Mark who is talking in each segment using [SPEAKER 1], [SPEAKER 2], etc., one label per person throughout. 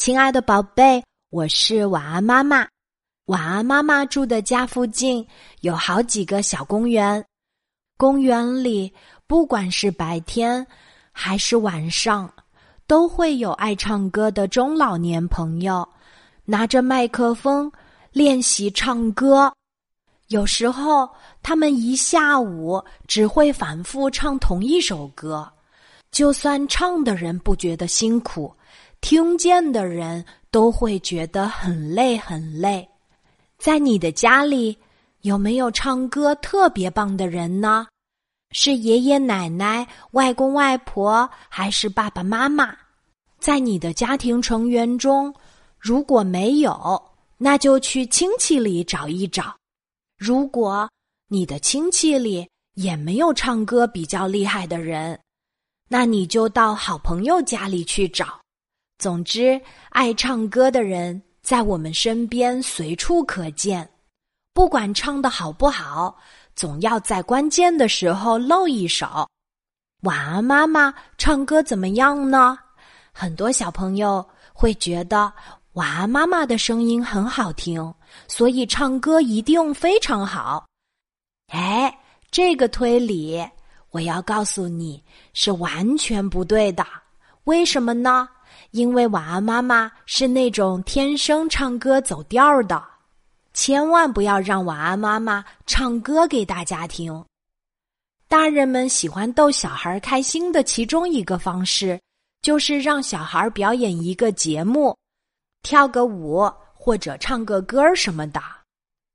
[SPEAKER 1] 亲爱的宝贝，我是晚安妈妈。晚安妈妈住的家附近有好几个小公园，公园里不管是白天还是晚上，都会有爱唱歌的中老年朋友拿着麦克风练习唱歌。有时候，他们一下午只会反复唱同一首歌，就算唱的人不觉得辛苦，听见的人都会觉得很累很累。在你的家里，有没有唱歌特别棒的人呢？是爷爷奶奶、外公外婆，还是爸爸妈妈？在你的家庭成员中，如果没有，那就去亲戚里找一找。如果你的亲戚里也没有唱歌比较厉害的人，那你就到好朋友家里去找。总之，爱唱歌的人。在我们身边随处可见，不管唱的好不好，总要在关键的时候露一手。晚安，妈妈唱歌怎么样呢？很多小朋友会觉得晚安妈妈的声音很好听，所以唱歌一定非常好。哎，这个推理我要告诉你是完全不对的。为什么呢？因为晚安妈妈是那种天生唱歌走调的，千万不要让晚安妈妈唱歌给大家听。大人们喜欢逗小孩开心的其中一个方式，就是让小孩表演一个节目，跳个舞或者唱个歌什么的。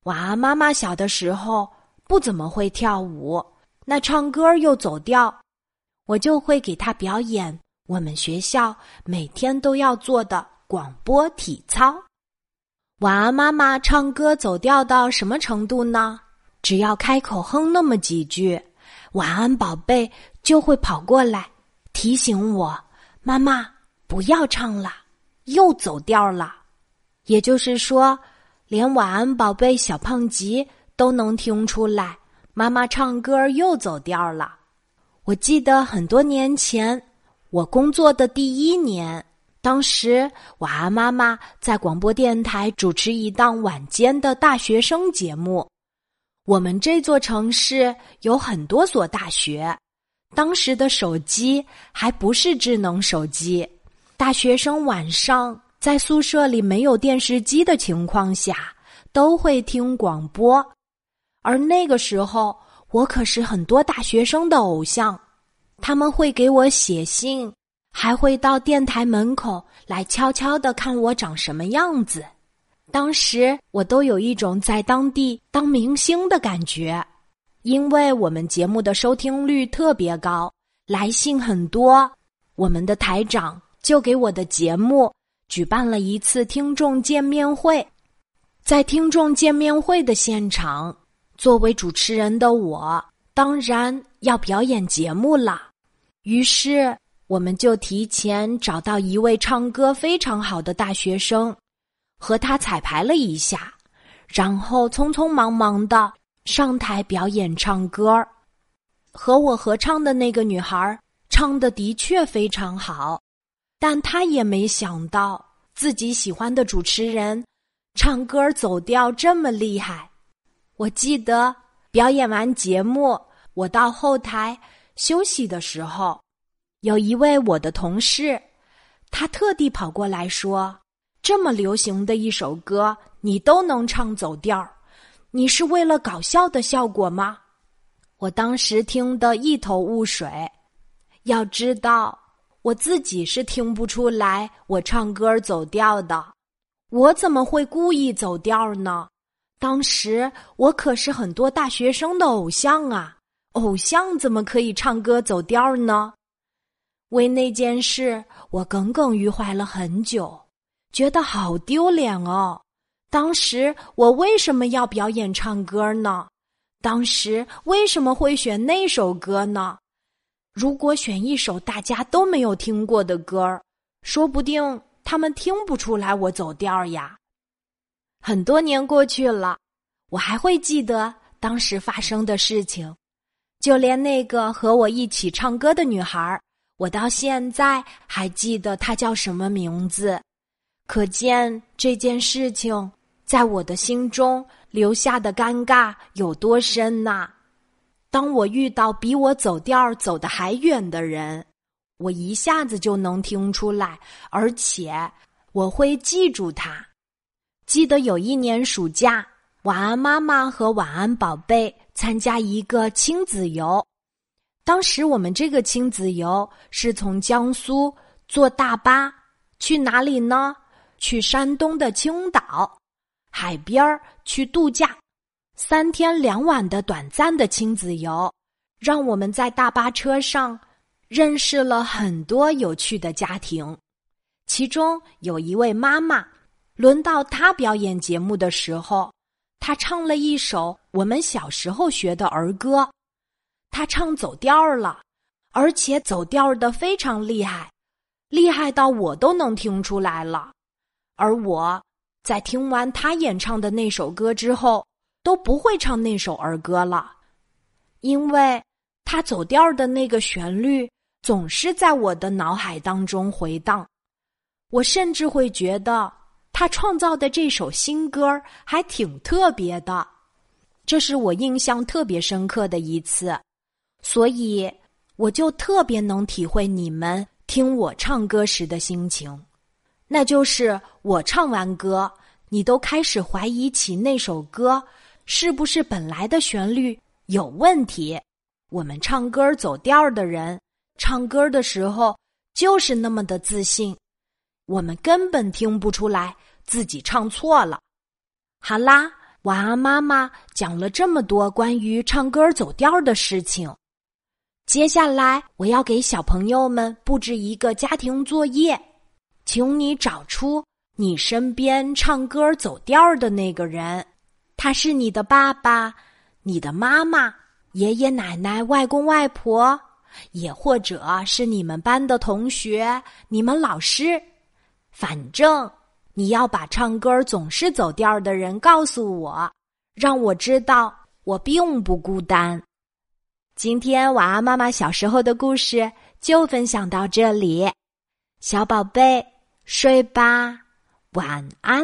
[SPEAKER 1] 晚安妈妈小的时候不怎么会跳舞，那唱歌又走调，我就会给他表演。我们学校每天都要做的广播体操。晚安，妈妈唱歌走调到什么程度呢？只要开口哼那么几句，晚安宝贝就会跑过来提醒我：“妈妈不要唱了，又走调了。”也就是说，连晚安宝贝小胖吉都能听出来，妈妈唱歌又走调了。我记得很多年前。我工作的第一年，当时晚安妈妈在广播电台主持一档晚间的大学生节目。我们这座城市有很多所大学，当时的手机还不是智能手机，大学生晚上在宿舍里没有电视机的情况下，都会听广播。而那个时候，我可是很多大学生的偶像。他们会给我写信，还会到电台门口来悄悄的看我长什么样子。当时我都有一种在当地当明星的感觉，因为我们节目的收听率特别高，来信很多。我们的台长就给我的节目举办了一次听众见面会，在听众见面会的现场，作为主持人的我。当然要表演节目了，于是我们就提前找到一位唱歌非常好的大学生，和他彩排了一下，然后匆匆忙忙的上台表演唱歌。和我合唱的那个女孩唱的的确非常好，但她也没想到自己喜欢的主持人唱歌走调这么厉害。我记得。表演完节目，我到后台休息的时候，有一位我的同事，他特地跑过来说：“这么流行的一首歌，你都能唱走调，你是为了搞笑的效果吗？”我当时听得一头雾水。要知道，我自己是听不出来我唱歌走调的，我怎么会故意走调呢？当时我可是很多大学生的偶像啊！偶像怎么可以唱歌走调呢？为那件事，我耿耿于怀了很久，觉得好丢脸哦。当时我为什么要表演唱歌呢？当时为什么会选那首歌呢？如果选一首大家都没有听过的歌，说不定他们听不出来我走调呀。很多年过去了，我还会记得当时发生的事情，就连那个和我一起唱歌的女孩，我到现在还记得她叫什么名字。可见这件事情在我的心中留下的尴尬有多深呐！当我遇到比我走调走得还远的人，我一下子就能听出来，而且我会记住他。记得有一年暑假，晚安妈妈和晚安宝贝参加一个亲子游。当时我们这个亲子游是从江苏坐大巴去哪里呢？去山东的青岛海边儿去度假，三天两晚的短暂的亲子游，让我们在大巴车上认识了很多有趣的家庭。其中有一位妈妈，轮到他表演节目的时候，他唱了一首我们小时候学的儿歌，他唱走调了，而且走调的非常厉害，厉害到我都能听出来了。而我在听完他演唱的那首歌之后，都不会唱那首儿歌了，因为他走调的那个旋律总是在我的脑海当中回荡。我甚至会觉得他创造的这首新歌还挺特别的，这是我印象特别深刻的一次，所以我就特别能体会你们听我唱歌时的心情。那就是我唱完歌，你都开始怀疑起那首歌是不是本来的旋律有问题。我们唱歌走调的人，唱歌的时候就是那么的自信，我们根本听不出来自己唱错了。好啦，晚安，妈妈讲了这么多关于唱歌走调的事情，接下来我要给小朋友们布置一个家庭作业。请你找出你身边唱歌走调的那个人，他是你的爸爸、你的妈妈、爷爷奶奶、外公外婆，也或者是你们班的同学、你们老师。反正你要把唱歌总是走调的人告诉我，让我知道我并不孤单。今天晚安妈妈小时候的故事就分享到这里，小宝贝。睡吧，晚安。